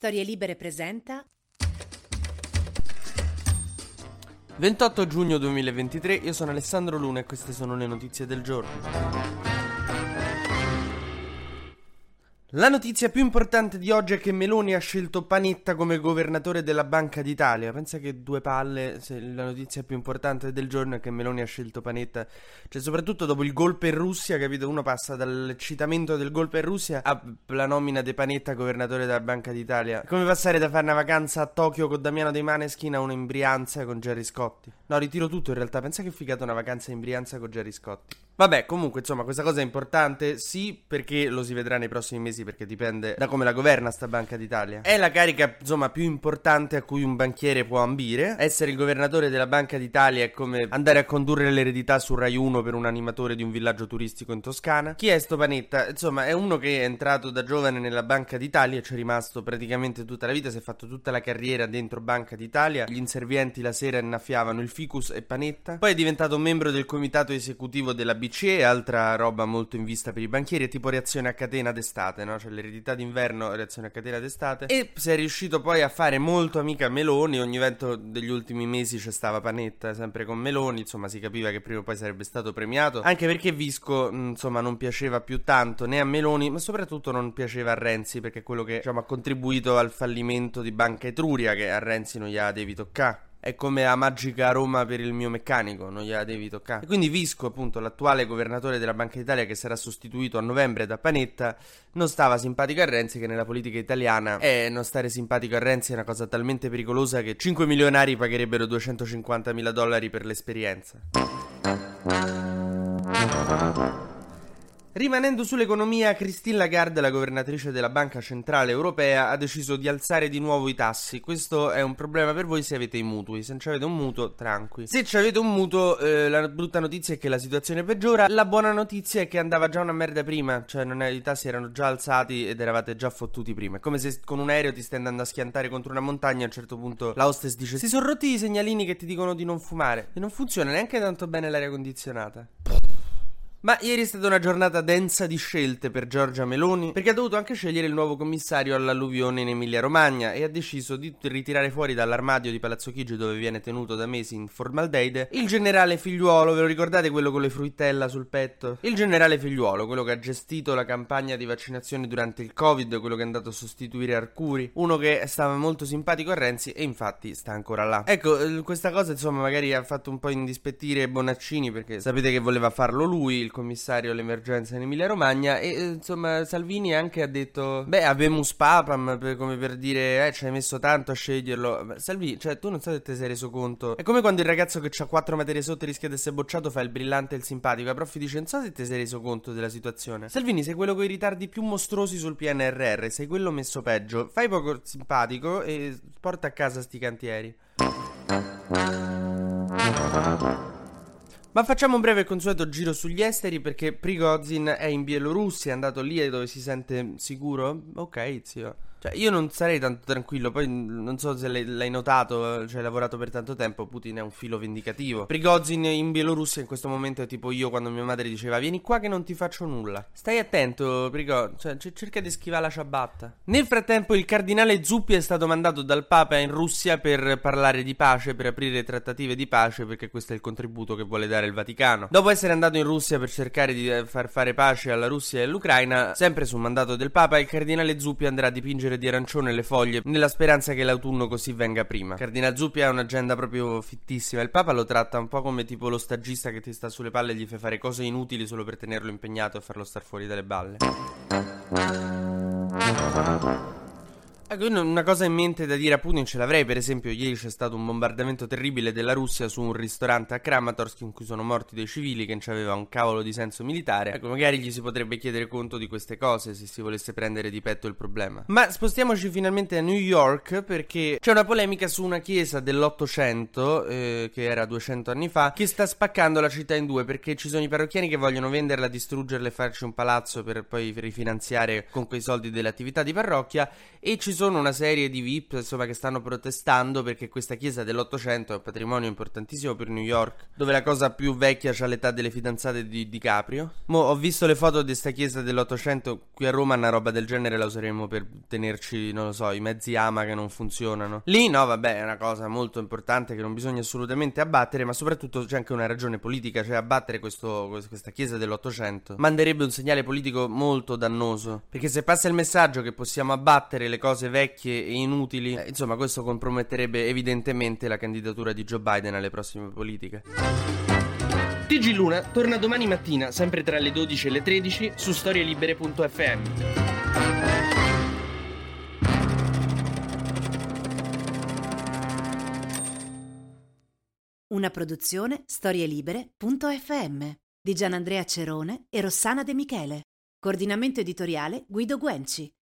Storie Libere presenta 28 giugno 2023, io sono Alessandro Luna e queste sono le notizie del giorno. La notizia più importante di oggi è che Meloni ha scelto Panetta come governatore della Banca d'Italia. Pensa che due palle, la notizia più importante del giorno è che Meloni ha scelto Panetta. Cioè, soprattutto dopo il golpe in Russia, capito? Uno passa dall'eccitamento del golpe in Russia alla nomina di Panetta governatore della Banca d'Italia. Come passare da fare una vacanza a Tokyo con Damiano De Maneskin a Brianza con Gerry Scotti. No, ritiro tutto in realtà. Pensa che figata una vacanza in Brianza con Gerry Scotti. Vabbè, comunque, insomma, questa cosa è importante, sì, perché lo si vedrà nei prossimi mesi, perché dipende da come la governa sta Banca d'Italia. È la carica, insomma, più importante a cui un banchiere può ambire. Essere il governatore della Banca d'Italia è come andare a condurre l'eredità su Rai 1 per un animatore di un villaggio turistico in Toscana. Chi è sto Panetta? Insomma, è uno che è entrato da giovane nella Banca d'Italia e ci è rimasto praticamente tutta la vita, si è fatto tutta la carriera dentro Banca d'Italia. Gli inservienti la sera innaffiavano il ficus e Panetta. Poi è diventato membro del comitato esecutivo della BCE BCE, altra roba molto in vista per i banchieri, è tipo reazione a catena d'estate, no? Cioè l'eredità d'inverno, reazione a catena d'estate. E si è riuscito poi a fare molto amica Meloni, ogni evento degli ultimi mesi c'è stava Panetta, sempre con Meloni, insomma si capiva che prima o poi sarebbe stato premiato, anche perché Visco, insomma, non piaceva più tanto né a Meloni, ma soprattutto non piaceva a Renzi, perché è quello che, diciamo, ha contribuito al fallimento di Banca Etruria, che a Renzi non gliela devi toccare è come a Magica Roma per il mio meccanico, non gliela devi toccare. E quindi Visco, appunto, l'attuale governatore della Banca d'Italia che sarà sostituito a novembre da Panetta, non stava simpatico a Renzi che nella politica italiana è non stare simpatico a Renzi è una cosa talmente pericolosa che 5 milionari pagherebbero 250 mila dollari per l'esperienza. Rimanendo sull'economia, Christine Lagarde, la governatrice della Banca Centrale Europea, ha deciso di alzare di nuovo i tassi. Questo è un problema per voi se avete i mutui. Se non avete un mutuo, tranqui. Se avete un mutuo, eh, la brutta notizia è che la situazione peggiora. La buona notizia è che andava già una merda prima. Cioè, è, i tassi erano già alzati ed eravate già fottuti prima. È come se con un aereo ti stai andando a schiantare contro una montagna. A un certo punto la hostess dice: Si sono rotti i segnalini che ti dicono di non fumare. E non funziona neanche tanto bene l'aria condizionata. Ma ieri è stata una giornata densa di scelte per Giorgia Meloni, perché ha dovuto anche scegliere il nuovo commissario all'alluvione in Emilia-Romagna e ha deciso di ritirare fuori dall'armadio di Palazzo Chigi dove viene tenuto da mesi in formaldeide il generale figliuolo, ve lo ricordate quello con le fruttella sul petto? Il generale figliuolo, quello che ha gestito la campagna di vaccinazione durante il Covid, quello che è andato a sostituire Arcuri, uno che stava molto simpatico a Renzi e infatti sta ancora là. Ecco, eh, questa cosa insomma magari ha fatto un po' indispettire Bonaccini perché sapete che voleva farlo lui, il commissario all'emergenza in Emilia Romagna e eh, insomma Salvini anche ha detto beh abemus papam come per dire eh ci hai messo tanto a sceglierlo Salvini cioè tu non so se ti sei reso conto. È come quando il ragazzo che ha quattro materie sotto rischia di essere bocciato fa il brillante e il simpatico. La prof dice non so se ti sei reso conto della situazione Salvini sei quello con i ritardi più mostruosi sul PNRR sei quello messo peggio. Fai poco simpatico e porta a casa sti cantieri ma facciamo un breve e consueto giro sugli esteri perché Prigozhin è in Bielorussia, è andato lì dove si sente sicuro? Ok, zio. Cioè, io non sarei tanto tranquillo. Poi non so se l'hai, notato, cioè hai lavorato per tanto tempo. Putin è un filo vendicativo. Prigozhin in Bielorussia in questo momento è tipo io quando mia madre diceva: Vieni qua che non ti faccio nulla. Stai attento, Prigozhin. Cioè, c- cerca di schivare la ciabatta. Nel frattempo, il cardinale Zuppi è stato mandato dal Papa in Russia per parlare di pace, per aprire trattative di pace, perché questo è il contributo che vuole dare il Vaticano. Dopo essere andato in Russia per cercare di eh, far fare pace alla Russia e all'Ucraina, sempre su mandato del Papa, il cardinale Zuppi andrà a dipingere dipingere di arancione le foglie nella speranza che l'autunno così venga prima. Cardinal Zuppi ha un'agenda proprio fittissima. Il Papa lo tratta un po' come tipo lo stagista che ti sta sulle palle e gli fa fare cose inutili solo per tenerlo impegnato e farlo star fuori dalle balle. Ecco, una cosa in mente da dire a Putin ce l'avrei, per esempio ieri c'è stato un bombardamento terribile della Russia su un ristorante a Kramatorsk in cui sono morti dei civili che non aveva un cavolo di senso militare. Ecco, magari gli si potrebbe chiedere conto di queste cose se si volesse prendere di petto il problema. Ma spostiamoci finalmente a New York perché c'è una polemica su una chiesa dell'Ottocento, eh, che era 200 anni fa, che sta spaccando la città in due perché ci sono i parrocchiani che vogliono venderla, distruggerla e farci un palazzo per poi rifinanziare con quei soldi delle attività di parrocchia e ci sono sono una serie di VIP insomma, che stanno protestando perché questa chiesa dell'Ottocento è un patrimonio importantissimo per New York, dove la cosa più vecchia c'ha l'età delle fidanzate di DiCaprio. Mo ho visto le foto di questa chiesa dell'Ottocento, qui a Roma una roba del genere la useremo per tenerci, non lo so, i mezzi ama che non funzionano. Lì no, vabbè, è una cosa molto importante che non bisogna assolutamente abbattere, ma soprattutto c'è anche una ragione politica, cioè abbattere questo, questa chiesa dell'Ottocento manderebbe un segnale politico molto dannoso, perché se passa il messaggio che possiamo abbattere le cose vecchie e inutili, eh, insomma questo comprometterebbe evidentemente la candidatura di Joe Biden alle prossime politiche. TG Luna torna domani mattina, sempre tra le 12 e le 13, su storielibere.fm. Una produzione storielibere.fm di Gianandrea Cerone e Rossana De Michele. Coordinamento editoriale Guido Guenci.